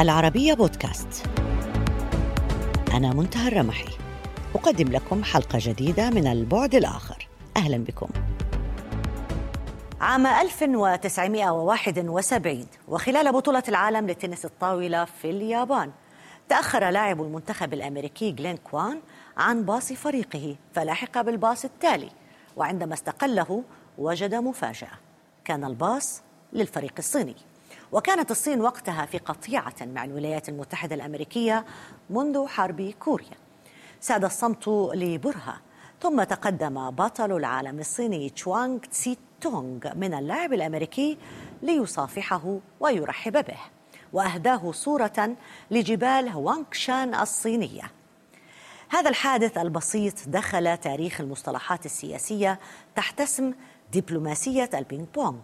العربية بودكاست. أنا منتهى الرمحي. أقدم لكم حلقة جديدة من البعد الآخر. أهلا بكم. عام 1971 وخلال بطولة العالم لتنس الطاولة في اليابان تأخر لاعب المنتخب الأمريكي جلين كوان عن باص فريقه فلحق بالباص التالي وعندما استقله وجد مفاجأة. كان الباص للفريق الصيني. وكانت الصين وقتها في قطيعة مع الولايات المتحدة الأمريكية منذ حرب كوريا. ساد الصمت لبرهة ثم تقدم بطل العالم الصيني تشوانغ تسي تونغ من اللاعب الأمريكي ليصافحه ويرحب به وأهداه صورة لجبال هوانغشان الصينية. هذا الحادث البسيط دخل تاريخ المصطلحات السياسية تحت اسم دبلوماسية البينج بونغ.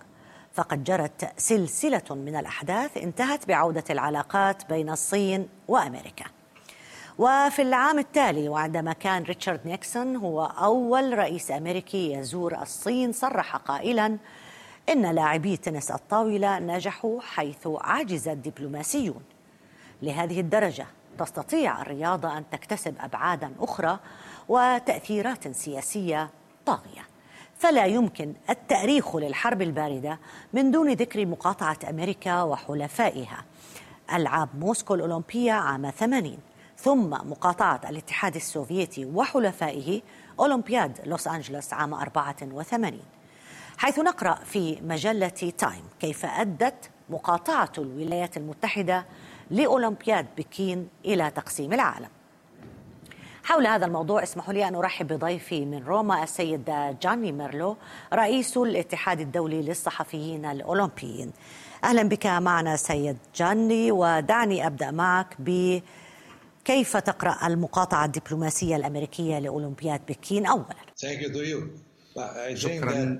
فقد جرت سلسلة من الأحداث انتهت بعودة العلاقات بين الصين وأمريكا. وفي العام التالي وعندما كان ريتشارد نيكسون هو أول رئيس أمريكي يزور الصين صرح قائلا إن لاعبي تنس الطاولة نجحوا حيث عجز الدبلوماسيون. لهذه الدرجة تستطيع الرياضة أن تكتسب أبعادا أخرى وتأثيرات سياسية طاغية. فلا يمكن التأريخ للحرب الباردة من دون ذكر مقاطعة أمريكا وحلفائها. ألعاب موسكو الأولمبية عام 80 ثم مقاطعة الاتحاد السوفيتي وحلفائه أولمبياد لوس أنجلوس عام 84 حيث نقرأ في مجلة تايم كيف أدت مقاطعة الولايات المتحدة لأولمبياد بكين إلى تقسيم العالم. حول هذا الموضوع اسمحوا لي أن أرحب بضيفي من روما السيد جاني ميرلو رئيس الاتحاد الدولي للصحفيين الأولمبيين. أهلا بك معنا سيد جاني ودعني أبدأ معك ب كيف تقرأ المقاطعة الدبلوماسية الأمريكية لأولمبياد بكين أولا؟ شكرا.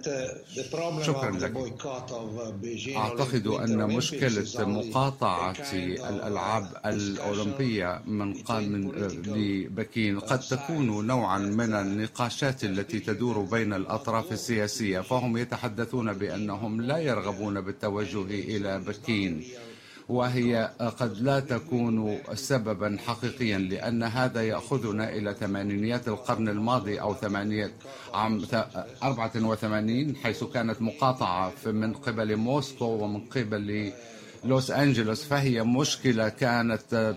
شكرا لك. uh, أعتقد أن مشكلة مقاطعة الألعاب الأولمبية من من لبكين. قد تكون نوعا من النقاشات التي تدور بين الأطراف السياسية فهم يتحدثون بأنهم لا يرغبون بالتوجه إلى بكين. وهي قد لا تكون سببا حقيقيا لأن هذا يأخذنا إلى ثمانينيات القرن الماضي أو ثمانية عام 84 حيث كانت مقاطعة من قبل موسكو ومن قبل لوس أنجلوس. فهي مشكلة كانت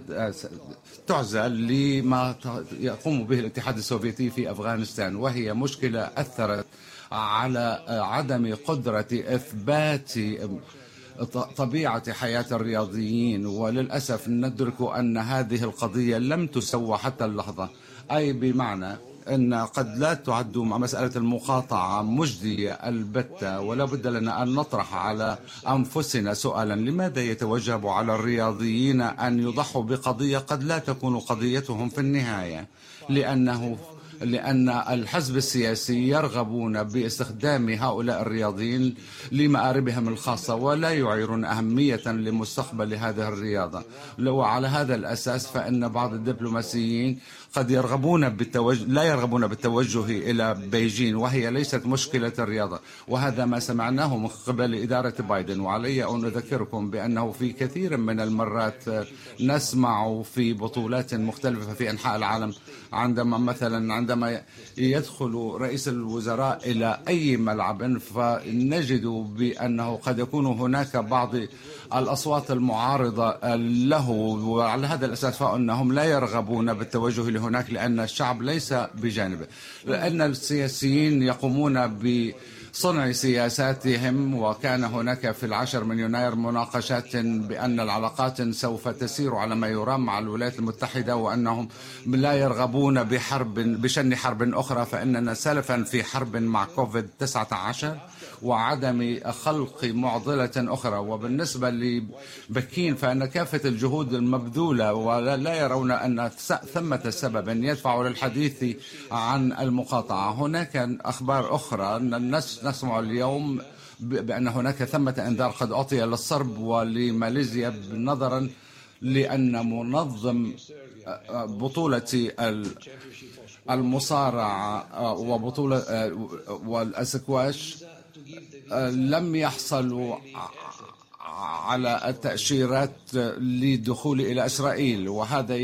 تعزل لما يقوم به الاتحاد السوفيتي في أفغانستان وهي مشكلة أثرت على عدم قدرة إثبات طبيعة حياة الرياضيين وللأسف ندرك أن هذه القضية لم تسوى حتى اللحظة. أي بمعنى أن قد لا تعد مسألة المقاطعة مجدية البتة ولا بد لنا أن نطرح على أنفسنا سؤالا لماذا يتوجب على الرياضيين أن يضحوا بقضية قد لا تكون قضيتهم في النهاية؟ لأنه لأن الحزب السياسي يرغبون باستخدام هؤلاء الرياضيين لمآربهم الخاصة ولا يعيرون أهمية لمستقبل هذه الرياضة. وعلى هذا الأساس فإن بعض الدبلوماسيين قد يرغبون بالتوجه لا يرغبون بالتوجه إلى بيجين وهي ليست مشكلة الرياضة. وهذا ما سمعناه من قبل إدارة بايدن. وعلي أن أذكركم بأنه في كثير من المرات نسمع في بطولات مختلفة في أنحاء العالم عندما مثلا عندما يدخل رئيس الوزراء إلى أي ملعب فنجد بأنه قد يكون هناك بعض الأصوات المعارضة له. وعلى هذا الأساس فإنهم لا يرغبون بالتوجه لهناك لأن الشعب ليس بجانبه. لأن السياسيين يقومون ب صنع سياساتهم وكان هناك في العشر من يناير مناقشات بأن العلاقات سوف تسير على ما يرام مع الولايات المتحدة وأنهم لا يرغبون بحرب بشن حرب أخرى فإننا سلفا في حرب مع كوفيد 19 وعدم خلق معضلة أخرى. وبالنسبة لبكين فإن كافة الجهود المبذولة ولا يرون أن ثمة سبب يدفع للحديث عن المقاطعة. هناك أخبار أخرى. نسمع اليوم بأن هناك ثمة إنذار قد أعطي للصرب ولماليزيا نظرا لأن منظم بطولة المصارعة وبطولة والأسكواش لم يحصلوا على التأشيرات للدخول إلى إسرائيل وهذا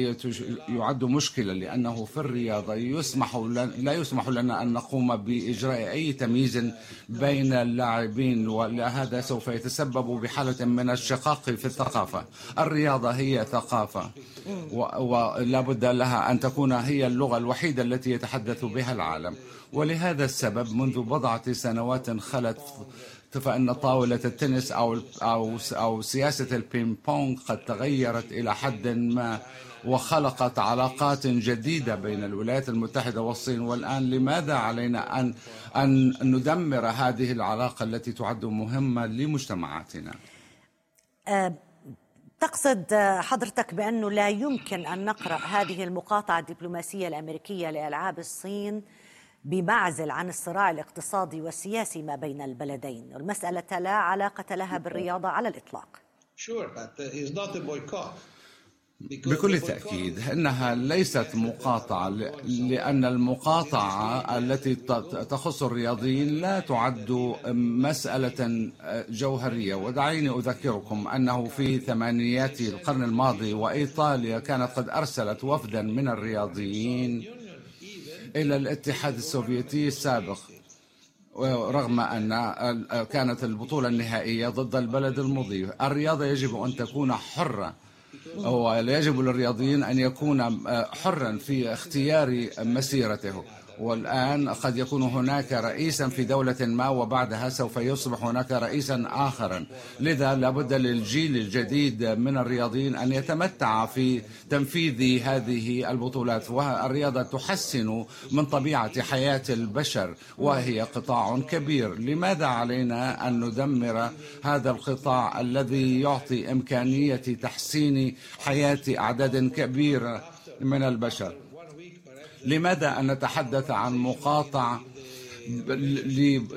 يعد مشكلة لأنه في الرياضة يسمح لا يسمح لنا أن نقوم بإجراء أي تمييز بين اللاعبين وهذا سوف يتسبب بحالة من الشقاق في الثقافة. الرياضة هي ثقافة ولا بد لها أن تكون هي اللغة الوحيدة التي يتحدث بها العالم. ولهذا السبب منذ بضعة سنوات خلت فإن طاولة التنس أو أو أو سياسة البينج بونغ قد تغيرت إلى حد ما وخلقت علاقات جديدة بين الولايات المتحدة والصين والآن لماذا علينا أن أن ندمر هذه العلاقة التي تعد مهمة لمجتمعاتنا؟ تقصد حضرتك بأنه لا يمكن أن نقرأ هذه المقاطعة الدبلوماسية الأمريكية لألعاب الصين بمعزل عن الصراع الاقتصادي والسياسي ما بين البلدين والمسألة لا علاقة لها بالرياضة على الإطلاق. بكل تأكيد إنها ليست مقاطعة لأن المقاطعة التي تخص الرياضيين لا تعد مسألة جوهرية. ودعيني أذكركم أنه في ثمانينيات القرن الماضي وإيطاليا كانت قد أرسلت وفدا من الرياضيين إلى الاتحاد السوفيتي السابق رغم أن كانت البطولة النهائية ضد البلد المضيف الرياضة يجب أن تكون حرة. ويجب للرياضيين أن يكون حرا في اختيار مسيرته. والآن قد يكون هناك رئيسا في دولة ما وبعدها سوف يصبح هناك رئيسا آخرا. لذا لابد للجيل الجديد من الرياضيين أن يتمتع في تنفيذ هذه البطولات والرياضة تحسن من طبيعة حياة البشر وهي قطاع كبير. لماذا علينا أن ندمر هذا القطاع الذي يعطي إمكانية تحسين حياة أعداد كبيرة من البشر؟ لماذا أن نتحدث عن مقاطعة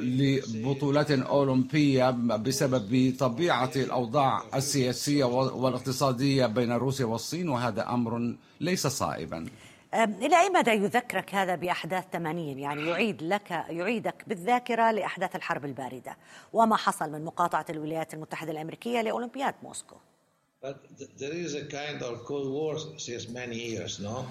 لبطولات أولمبية بسبب طبيعة الأوضاع السياسية والاقتصادية بين روسيا والصين؟ وهذا أمر ليس صائبا. إلى أي مدى يذكرك هذا بأحداث 80 يعني يعيد لك يعيدك بالذاكرة لأحداث الحرب الباردة. وما حصل من مقاطعة الولايات المتحدة الأمريكية لأولمبياد موسكو. But there is a kind of Cold War since many years, no?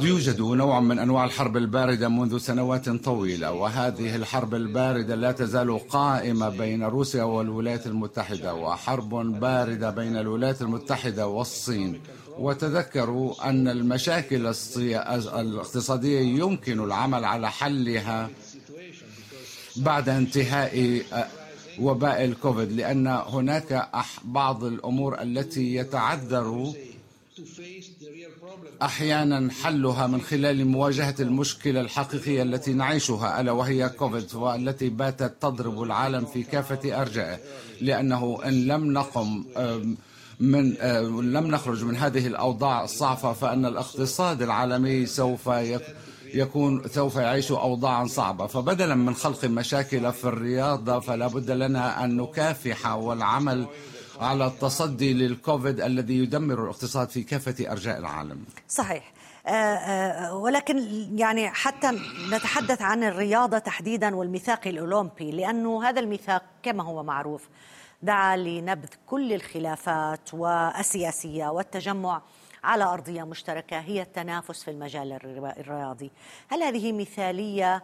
يوجد نوع من أنواع الحرب الباردة منذ سنوات طويلة وهذه الحرب الباردة لا تزال قائمة بين روسيا والولايات المتحدة وحرب باردة بين الولايات المتحدة والصين. وتذكروا أن المشاكل الاقتصادية يمكن العمل على حلها بعد انتهاء وباء الكوفيد لأن هناك بعض الأمور التي يتعذر أحيانا حلها من خلال مواجهة المشكلة الحقيقية التي نعيشها ألا وهي كوفيد والتي باتت تضرب العالم في كافة أرجائه. لأنه إن لم نقم من لم نخرج من هذه الأوضاع الصعبة فإن الاقتصاد العالمي سوف يكون سوف يعيش أوضاعا صعبة. فبدلا من خلق مشاكل في الرياضة فلا بد لنا أن نكافح والعمل على التصدي للكوفيد الذي يدمر الاقتصاد في كافة أرجاء العالم. صحيح. آه، آه، ولكن يعني حتى نتحدث عن الرياضة تحديدا والميثاق الأولمبي لأنه هذا الميثاق كما هو معروف دعا لنبذ كل الخلافات والسياسية والتجمع على أرضية مشتركة هي التنافس في المجال الرياضي. هل هذه مثالية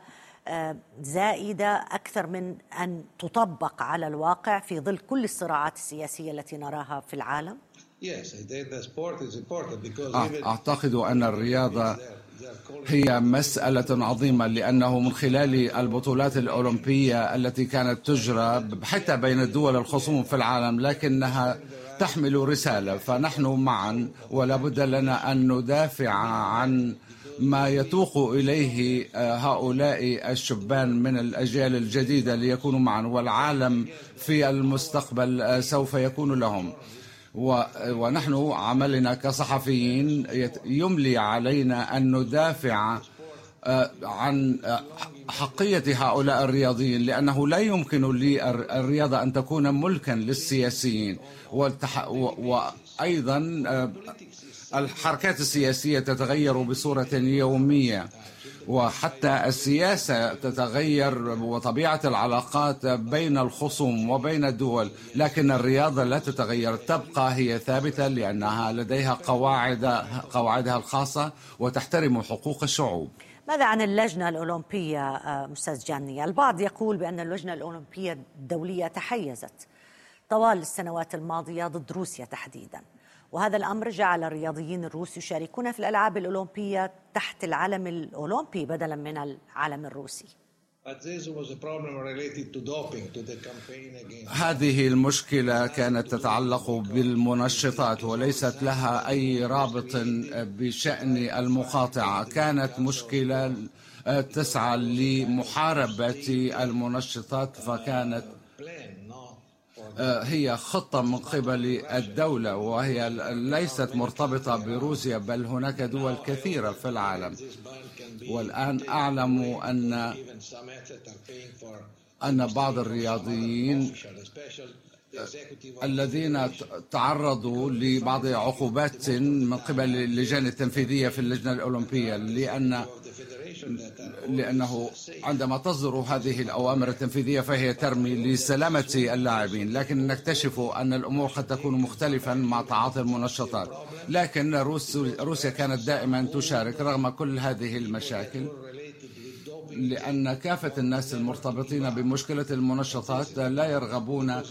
زائدة أكثر من أن تطبق على الواقع في ظل كل الصراعات السياسية التي نراها في العالم؟ أعتقد أن الرياضة هي مسألة عظيمة لأنه من خلال البطولات الأولمبية التي كانت تجرى حتى بين الدول الخصوم في العالم لكنها تحمل رسالة فنحن معا ولا بد لنا أن ندافع عن ما يتوق إليه آه، هؤلاء الشبان من الأجيال الجديدة ليكونوا معا والعالم في المستقبل آه، سوف يكون لهم. ونحن عملنا كصحفيين يملي علينا أن ندافع آه، عن حقية هؤلاء الرياضيين لأنه لا يمكن للرياضة أن تكون ملكا للسياسيين. وأيضا الحركات السياسية تتغير بصورة يومية وحتى السياسة تتغير وطبيعة العلاقات بين الخصوم وبين الدول لكن الرياضة لا تتغير تبقى هي ثابتة لأنها لديها قواعد قواعدها الخاصة وتحترم حقوق الشعوب ماذا عن اللجنة الأولمبية أستاذ جاني؟ البعض يقول بأن اللجنة الأولمبية الدولية تحيزت طوال السنوات الماضية ضد روسيا تحديداً وهذا الأمر جعل الرياضيين الروس يشاركون في الألعاب الأولمبية تحت العلم الأولمبي بدلا من العلم الروسي. هذه المشكلة كانت تتعلق بالمنشطات وليست لها أي رابط بشأن المقاطعة. كانت مشكلة تسعى لمحاربة المنشطات فكانت هي خطة من قبل الدولة وهي ليست مرتبطة بروسيا بل هناك دول كثيرة في العالم. والآن أعلم أن أن بعض الرياضيين الذين تعرضوا لبعض عقوبات من قبل اللجان التنفيذية في اللجنة الأولمبية لأن لأنه عندما تصدر هذه الأوامر التنفيذية فهي ترمي لسلامة اللاعبين لكن نكتشف أن الأمور قد تكون مختلفا مع تعاطي المنشطات. لكن روسيا كانت دائما تشارك رغم كل هذه المشاكل. لأن كافة الناس المرتبطين بمشكلة المنشطات لا يرغبون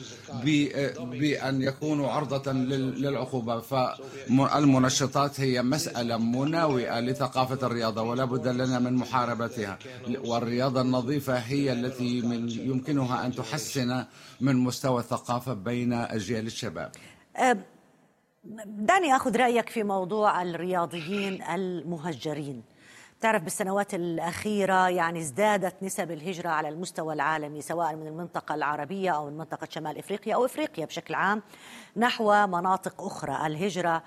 بأن يكونوا عرضة للعقوبة. فالمنشطات هي مسألة مناوئة لثقافة الرياضة ولا بد لنا من محاربتها. والرياضة النظيفة هي التي من يمكنها أن تحسن من مستوى الثقافة بين أجيال الشباب. دعني أخذ رأيك في موضوع الرياضيين المهجرين. تعرف بالسنوات الأخيرة يعني ازدادت نسب الهجرة على المستوى العالمي سواء من المنطقة العربية أو من منطقة شمال إفريقيا أو إفريقيا بشكل عام نحو مناطق أخرى. الهجرة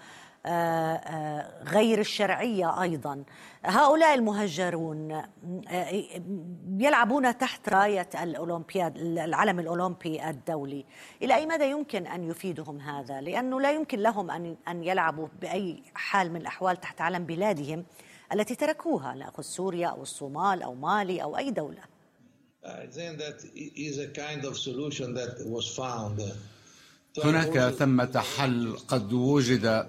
آه، آه، غير الشرعية أيضا. هؤلاء المهجرون آه، يلعبون تحت راية الأولمبياد العلم الأولمبي الدولي. إلى أي مدى يمكن أن يفيدهم هذا؟ لأنه لا يمكن لهم أن يلعبوا بأي حال من الأحوال تحت علم بلادهم. التي تركوها نأخذ سوريا أو الصومال أو مالي أو أي دولة. هناك ثمة حل قد وجد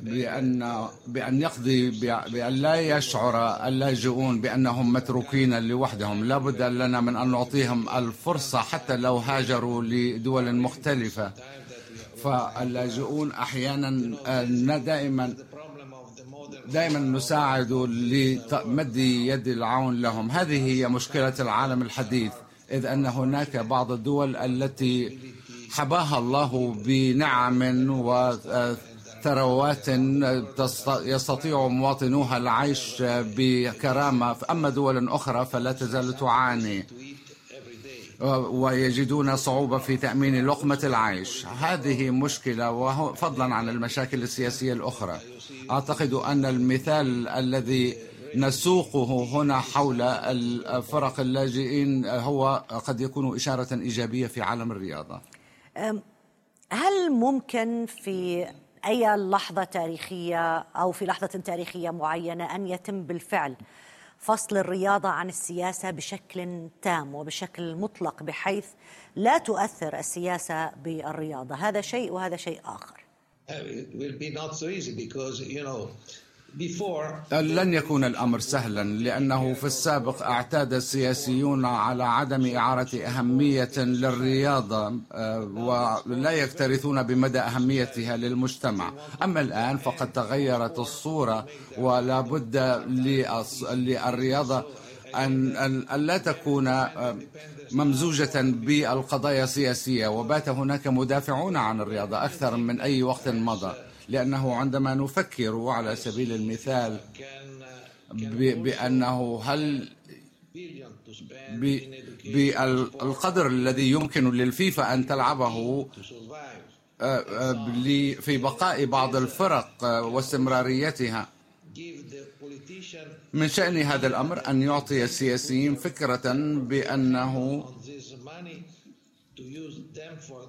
بأن بأن يقضي بأن لا يشعر اللاجئون بأنهم متروكين لوحدهم. لا بد لنا من أن نعطيهم الفرصة حتى لو هاجروا لدول مختلفة. فاللاجئون أحيانا دائما دائما نساعد لمد يد العون لهم. هذه هي مشكلة العالم الحديث إذ أن هناك بعض الدول التي حباها الله بنعم وثروات يستطيع مواطنوها العيش بكرامة. أما دول أخرى فلا تزال تعاني ويجدون صعوبة في تأمين لقمة العيش. هذه مشكلة فضلا عن المشاكل السياسية الأخرى. أعتقد أن المثال الذي نسوقه هنا حول الفرق اللاجئين هو قد يكون إشارة إيجابية في عالم الرياضة. هل ممكن في أي لحظة تاريخية أو في لحظة تاريخية معينة أن يتم بالفعل فصل الرياضة عن السياسة بشكل تام وبشكل مطلق بحيث لا تؤثر السياسة بالرياضة؟ هذا شيء وهذا شيء آخر. لن يكون الأمر سهلا لأنه في السابق أعتاد السياسيون على عدم إعارة أهمية للرياضة آه، ولا يكترثون بمدى أهميتها للمجتمع. أما الآن فقد تغيرت الصورة ولا بد للرياضة أن أن لا تكون آه، ممزوجة بالقضايا السياسية وبات هناك مدافعون عن الرياضة أكثر من أي وقت مضى لأنه عندما نفكر على سبيل المثال بأنه هل بالقدر الذي يمكن للفيفا أن تلعبه آه، آه، في بقاء بعض الفرق واستمراريتها. من شأن هذا الأمر أن يعطي السياسيين فكرة بأنه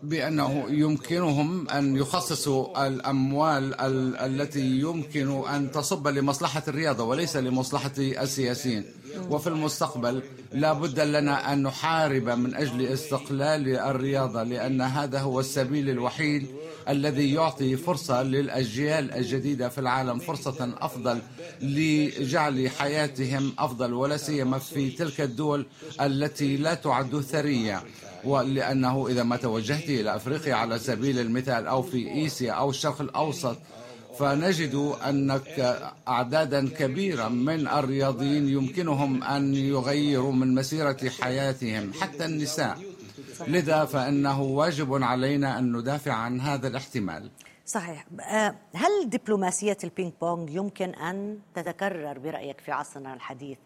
بأنه يمكنهم أن يخصصوا الأموال التي يمكن أن تصب لمصلحة الرياضة وليس لمصلحة السياسيين. وفي المستقبل لا بد لنا أن نحارب من أجل استقلال الرياضة لأن هذا هو السبيل الوحيد الذي يعطي فرصة للأجيال الجديدة في العالم فرصة أفضل لجعل حياتهم أفضل ولا سيما في تلك الدول التي لا تعد ثرية. ولأنه إذا ما توجهت إلى أفريقيا على سبيل المثال أو في إيسيا أو الشرق الأوسط فنجد أنك أعدادا كبيرة من الرياضيين يمكنهم أن يغيروا من مسيرة حياتهم حتى النساء. لذا فإنه واجب علينا أن ندافع عن هذا الاحتمال. صحيح. أه، هل دبلوماسية البينج بونج يمكن أن تتكرر برأيك في عصرنا الحديث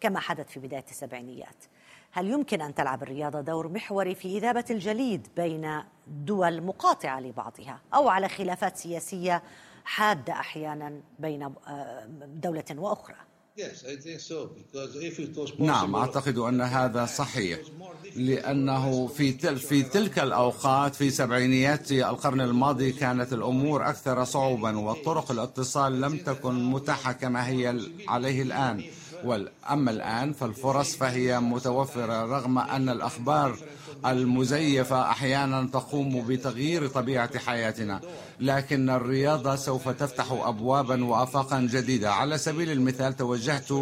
كما حدث في بداية السبعينيات؟ هل يمكن أن تلعب الرياضة دور محوري في إذابة الجليد بين دول مقاطعة لبعضها أو على خلافات سياسية حادة أحيانا بين أه، دولة وأخرى؟ نعم أعتقد أن هذا صحيح لأنه في تل في تلك الأوقات في سبعينيات القرن الماضي كانت الأمور أكثر صعوبا وطرق الاتصال لم تكن متاحة كما هي عليه الآن. أما الآن فالفرص فهي متوفرة رغم أن الأخبار المزيفة أحيانا تقوم بتغيير طبيعة حياتنا لكن الرياضة سوف تفتح أبوابا وآفاقا جديدة. على سبيل المثال توجهت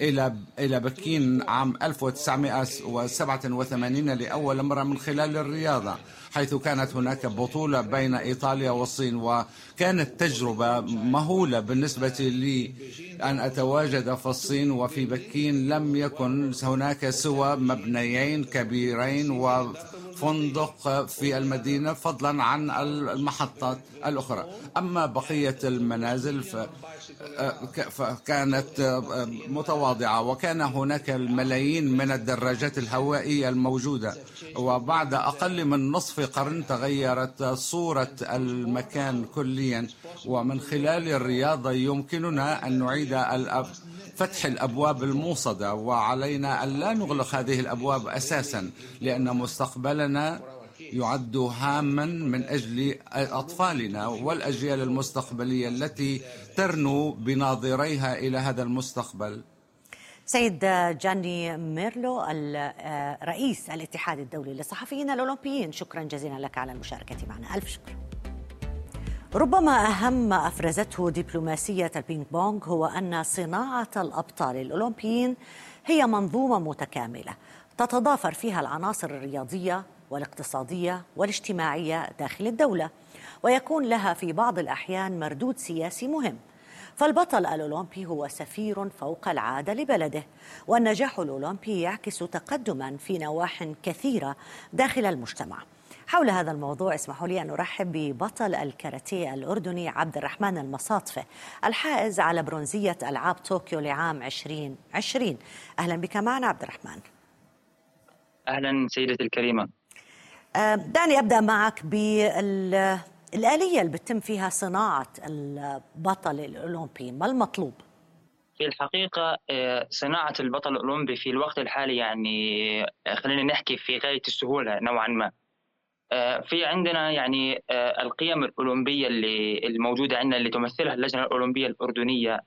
إلى إلى بكين عام 1987 لأول مرة من خلال الرياضة حيث كانت هناك بطولة بين إيطاليا والصين وكانت تجربة مهولة بالنسبة لي أن أتواجد في الصين وفي بكين. لم يكن هناك سوى مبنيين كبيرين وفندق في المدينة فضلا عن المحطات الأخرى. أما بقية المنازل ف كانت متواضعة وكان هناك الملايين من الدراجات الهوائية الموجودة. وبعد أقل من نصف قرن تغيرت صورة المكان كليا. ومن خلال الرياضة يمكننا أن نعيد فتح الأبواب الموصدة وعلينا أن لا نغلق هذه الأبواب أساسا لأن مستقبلنا يعد هاما من أجل أطفالنا والأجيال المستقبلية التي ترنو بناظريها إلى هذا المستقبل. سيد جاني ميرلو رئيس الاتحاد الدولي للصحفيين الأولمبيين شكرا جزيلا لك على المشاركة معنا ألف شكر. ربما أهم ما أفرزته دبلوماسية البينج بونغ هو أن صناعة الأبطال الأولمبيين هي منظومة متكاملة تتضافر فيها العناصر الرياضية والاقتصادية والاجتماعية داخل الدولة ويكون لها في بعض الأحيان مردود سياسي مهم. فالبطل الأولمبي هو سفير فوق العادة لبلده والنجاح الأولمبي يعكس تقدما في نواح كثيرة داخل المجتمع. حول هذا الموضوع اسمحوا لي أن أرحب ببطل الكاراتيه الأردني عبد الرحمن المصاطفة الحائز على برونزية ألعاب طوكيو لعام 2020 أهلا بك معنا عبد الرحمن. أهلا سيدتي الكريمة. آه، دعني أبدأ معك بالآلية اللي بتم فيها صناعة البطل الأولمبي. ما المطلوب؟ في الحقيقة آه، صناعة البطل الأولمبي في الوقت الحالي يعني آه، خلينا نحكي في غاية السهولة نوعا ما. في عندنا يعني آه، القيم الأولمبية اللي الموجودة عندنا اللي تمثلها اللجنة الأولمبية الأردنية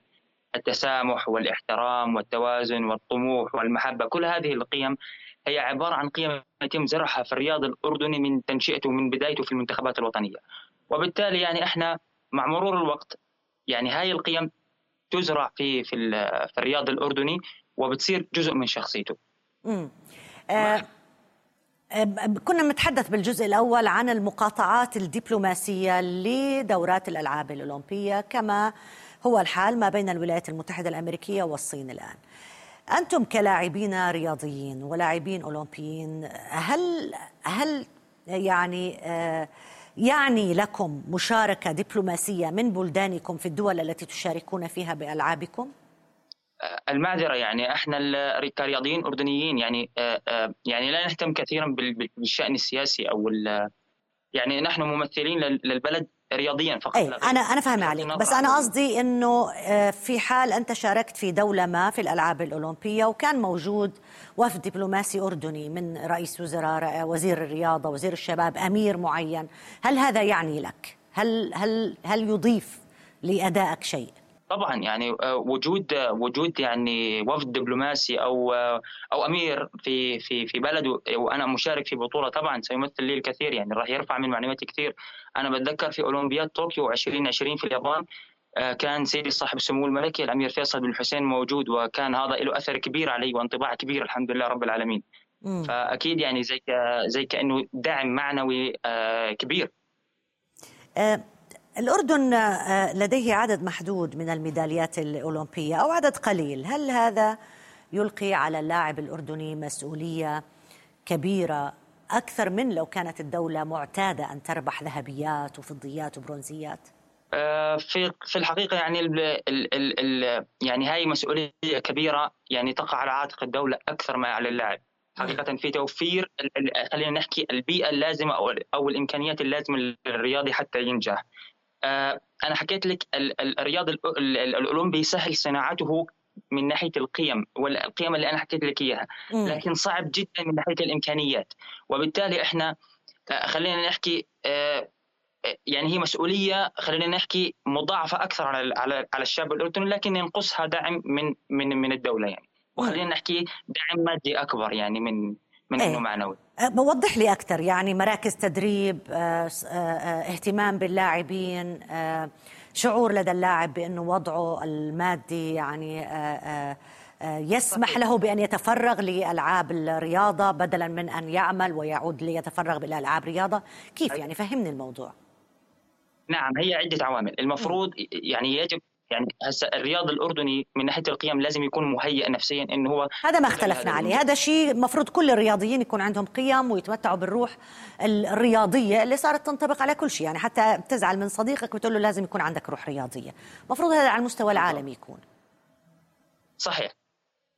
التسامح والاحترام والتوازن والطموح والمحبة كل هذه القيم هي عبارة عن قيم يتم زرعها في الرياض الأردني من تنشئته من بدايته في المنتخبات الوطنية. وبالتالي يعني إحنا مع مرور الوقت يعني هاي القيم تزرع في في, في الرياض الأردني وبتصير جزء من شخصيته. امم آه كنا نتحدث بالجزء الأول عن المقاطعات الدبلوماسية لدورات الألعاب الأولمبية كما هو الحال ما بين الولايات المتحدة الأمريكية والصين الآن أنتم كلاعبين رياضيين ولاعبين أولمبيين هل هل يعني آه، يعني لكم مشاركة دبلوماسية من بلدانكم في الدول التي تشاركون فيها بألعابكم؟ المعذرة يعني إحنا كرياضيين أردنيين يعني آه، آه، يعني لا نهتم كثيرا بالشأن السياسي أو يعني نحن ممثلين للبلد رياضيا فقط. أي أنا أنا فاهم عليك بس أنا قصدي إنه آه، في حال أنت شاركت في دولة ما في الألعاب الأولمبية وكان موجود وفد دبلوماسي أردني من رئيس وزراء وزير الرياضة وزير الشباب أمير معين هل هذا يعني لك؟ هل هل هل يضيف لأدائك شيء؟ طبعا يعني آه، وجود وجود يعني وفد دبلوماسي أو آه، أو أمير في في في بلده وأنا مشارك في بطولة طبعا سيمثل لي الكثير يعني راح يرفع من معنوياتي كثير. أنا بتذكر في أولمبياد طوكيو 2020 في اليابان آه، كان سيدي صاحب السمو الملكي الأمير فيصل بن حسين موجود وكان هذا له أثر كبير علي وانطباع كبير الحمد لله رب العالمين. مم. فأكيد يعني زي زي كأنه دعم معنوي كبير. أه الأردن آه، لديه عدد محدود من الميداليات الأولمبية أو عدد قليل. هل هذا يلقي على اللاعب الأردني مسؤولية كبيرة أكثر من لو كانت الدولة معتادة أن تربح ذهبيات وفضيات وبرونزيات؟ آه، في في الحقيقة يعني ال ال ال ال يعني هاي مسؤولية كبيرة يعني تقع على عاتق الدولة أكثر ما على اللاعب. حقيقة في توفير خلينا نحكي البيئة اللازمة أو أو الإمكانيات اللازمة للرياضي حتى ينجح. أنا حكيت لك الرياض الأولمبي سهل صناعته من ناحية القيم والقيم اللي أنا حكيت لك إياها لكن صعب جدا من ناحية الإمكانيات. وبالتالي إحنا آه، خلينا نحكي آه، يعني هي مسؤولية خلينا نحكي مضاعفة أكثر على على على الشاب الأردني لكن ينقصها دعم من من من الدولة يعني. وخلينا نحكي دعم مادي أكبر يعني من من إنه معنوي. بوضح أه، لي أكثر يعني مراكز تدريب أه، أه، اهتمام باللاعبين شعور لدى اللاعب بإنه وضعه المادي يعني يسمح له بأن يتفرغ لألعاب الرياضة بدلا من أن يعمل ويعود ليتفرغ بالالعاب رياضة. كيف يعني؟ فهمني الموضوع. نعم هي عدة عوامل. المفروض يعني يجب يعني هسه الرياض الأردني من ناحية القيم لازم يكون مهيئ نفسيا انه هو هذا ما اختلفنا عليه. هذا شيء المفروض كل الرياضيين يكون عندهم قيم ويتمتعوا بالروح الرياضية اللي صارت تنطبق على كل شيء. يعني حتى بتزعل من صديقك بتقول له لازم يكون عندك روح رياضية. المفروض هذا على المستوى العالمي يكون. صحيح.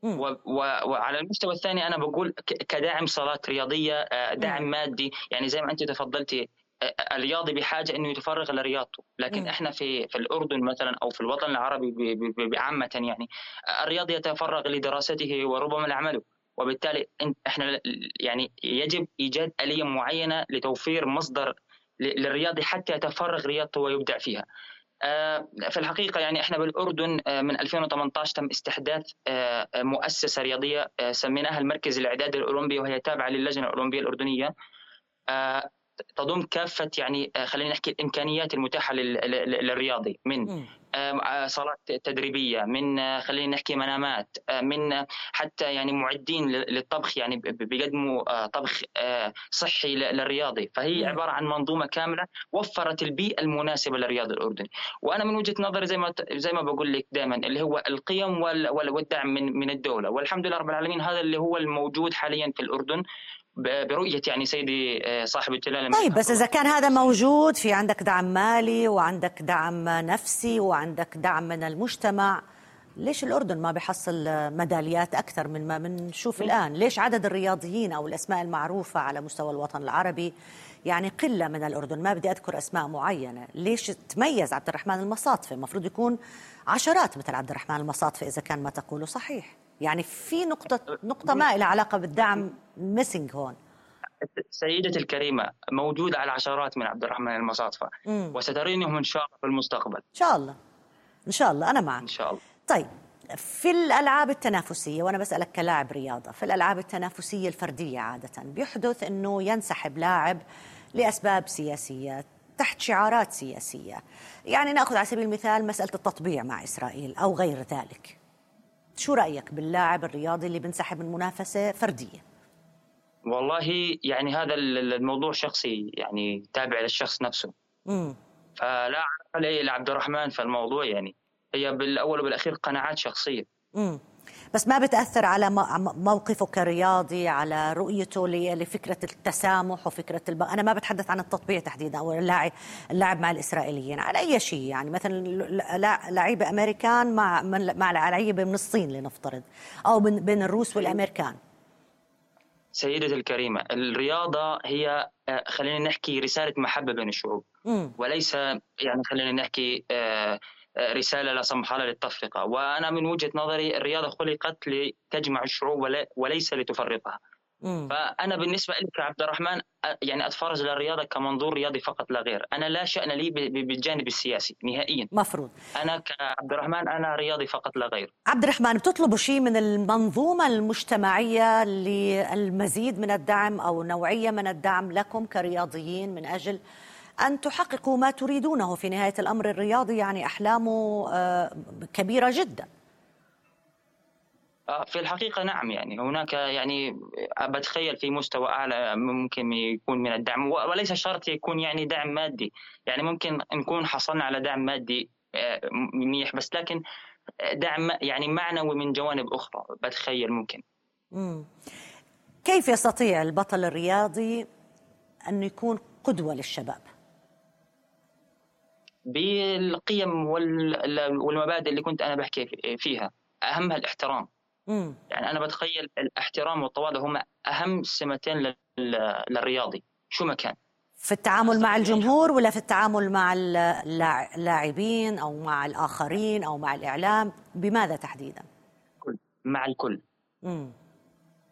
و و وعلى المستوى الثاني أنا بقول كداعم صالات رياضية آه، دعم مادي. يعني زي ما أنت تفضلتي الرياضي بحاجة إنه يتفرغ لرياضته، لكن م. إحنا في في الأردن مثلا أو في الوطن العربي بعامة يعني الرياضي يتفرغ لدراسته وربما لعمله، وبالتالي إحنا يعني يجب إيجاد آلية معينة لتوفير مصدر للرياضي حتى يتفرغ رياضته ويبدع فيها. في الحقيقة يعني إحنا بالأردن من 2018 تم استحداث مؤسسة رياضية سميناها المركز الإعدادي الأولمبي وهي تابعة للجنة الأولمبية الأردنية تضم كافة يعني آه، خلينا نحكي الإمكانيات المتاحة للرياضي. من آه، صالات تدريبية من آه، خلينا نحكي منامات من حتى يعني معدين للطبخ يعني بيقدموا طبخ صحي للرياضي. فهي عبارة عن منظومة كاملة وفرت البيئة المناسبة للرياضي الأردني. وأنا من وجهة نظري زي ما زي ما بقول لك دائما اللي هو القيم والدعم من من الدولة. والحمد لله رب العالمين هذا اللي هو الموجود حاليا في الأردن. برؤية يعني سيدي آه، صاحب الجلالة طيب بس إذا كان هذا موجود في عندك دعم مالي وعندك دعم نفسي وعندك دعم من المجتمع ليش الأردن ما بيحصل ميداليات أكثر من ما بنشوف الآن؟ ليش عدد الرياضيين أو الأسماء المعروفة على مستوى الوطن العربي يعني قلة من الأردن؟ ما بدي أذكر أسماء معينة. ليش تميز عبد الرحمن المصاطفي؟ المفروض يكون عشرات مثل عبد الرحمن المصاطفي إذا كان ما تقوله صحيح. يعني في نقطة نقطة ما لها علاقة بالدعم ميسنج هون. سيدتي الكريمة موجود على عشرات من عبد الرحمن المصاطفة. وسترينهم إن شاء الله في المستقبل. إن شاء الله. إن شاء الله. أنا معك. إن شاء الله. طيب في الألعاب التنافسية وأنا بسألك كلاعب رياضة في الألعاب التنافسية الفردية عادة بيحدث أنه ينسحب لاعب لأسباب سياسية تحت شعارات سياسية. يعني نأخذ على سبيل المثال مسألة التطبيع مع إسرائيل أو غير ذلك. شو رأيك باللاعب الرياضي اللي بنسحب من منافسة فردية؟ والله يعني هذا الموضوع شخصي يعني تابع للشخص نفسه. امم فلا اعرف لعبد الرحمن في الموضوع يعني. هي بالأول وبالأخير قناعات شخصية. امم بس ما بتأثر على موقفه كرياضي على رؤيته لفكرة التسامح وفكرة الب... أنا ما بتحدث عن التطبيع تحديدا أو اللاعب اللعب مع الإسرائيليين على أي شيء يعني. مثلا لعيبه أمريكان مع مع لعيبه من الصين لنفترض أو بين الروس والأمريكان. سيدتي الكريمة الرياضة هي آه، خلينا نحكي رسالة محبة بين الشعوب. وليس يعني خلينا نحكي رسالة لا سمح الله للتفرقة. وأنا من وجهة نظري الرياضة خلقت لتجمع الشعوب وليس لتفرقها. فأنا بالنسبة لي كعبد الرحمن يعني أتفرج للرياضة كمنظور رياضي فقط لا غير. أنا لا شأن لي بالجانب السياسي نهائيا. مفروض. أنا كعبد الرحمن أنا رياضي فقط لا غير. عبد الرحمن بتطلبوا شيء من المنظومة المجتمعية للمزيد من الدعم أو نوعية من الدعم لكم كرياضيين من أجل أن تحققوا ما تريدونه في نهاية الأمر الرياضي يعني أحلامه آه، كبيرة جدا آه، في الحقيقة نعم يعني هناك يعني بتخيل في مستوى أعلى ممكن يكون من الدعم وليس شرط يكون يعني دعم مادي يعني ممكن نكون حصلنا على دعم مادي آه، منيح بس لكن دعم يعني معنوي من جوانب أخرى بتخيل ممكن مم. كيف يستطيع البطل الرياضي أن يكون قدوة للشباب؟ بالقيم والمبادئ اللي كنت أنا بحكي فيها. أهمها الاحترام. مم. يعني أنا بتخيل الاحترام والتواضع هما أهم سمتين للرياضي شو ما كان. في التعامل مع الجمهور ولا في التعامل مع اللاعبين أو مع الآخرين أو مع الإعلام؟ بماذا تحديدا؟ مع الكل. مم.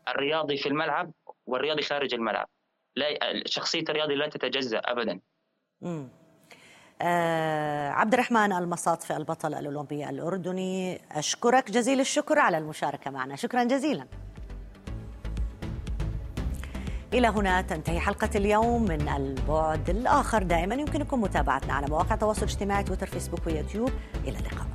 الرياضي في الملعب والرياضي خارج الملعب. لا شخصية الرياضي لا تتجزأ ابدا. مم. آه عبد الرحمن المصاطفي البطل الأولمبي الأردني. أشكرك جزيل الشكر على المشاركة معنا. شكرا جزيلا. إلى هنا تنتهي حلقة اليوم من البعد الآخر. دائما يمكنكم متابعتنا على مواقع التواصل الاجتماعي تويتر فيسبوك ويوتيوب. إلى اللقاء.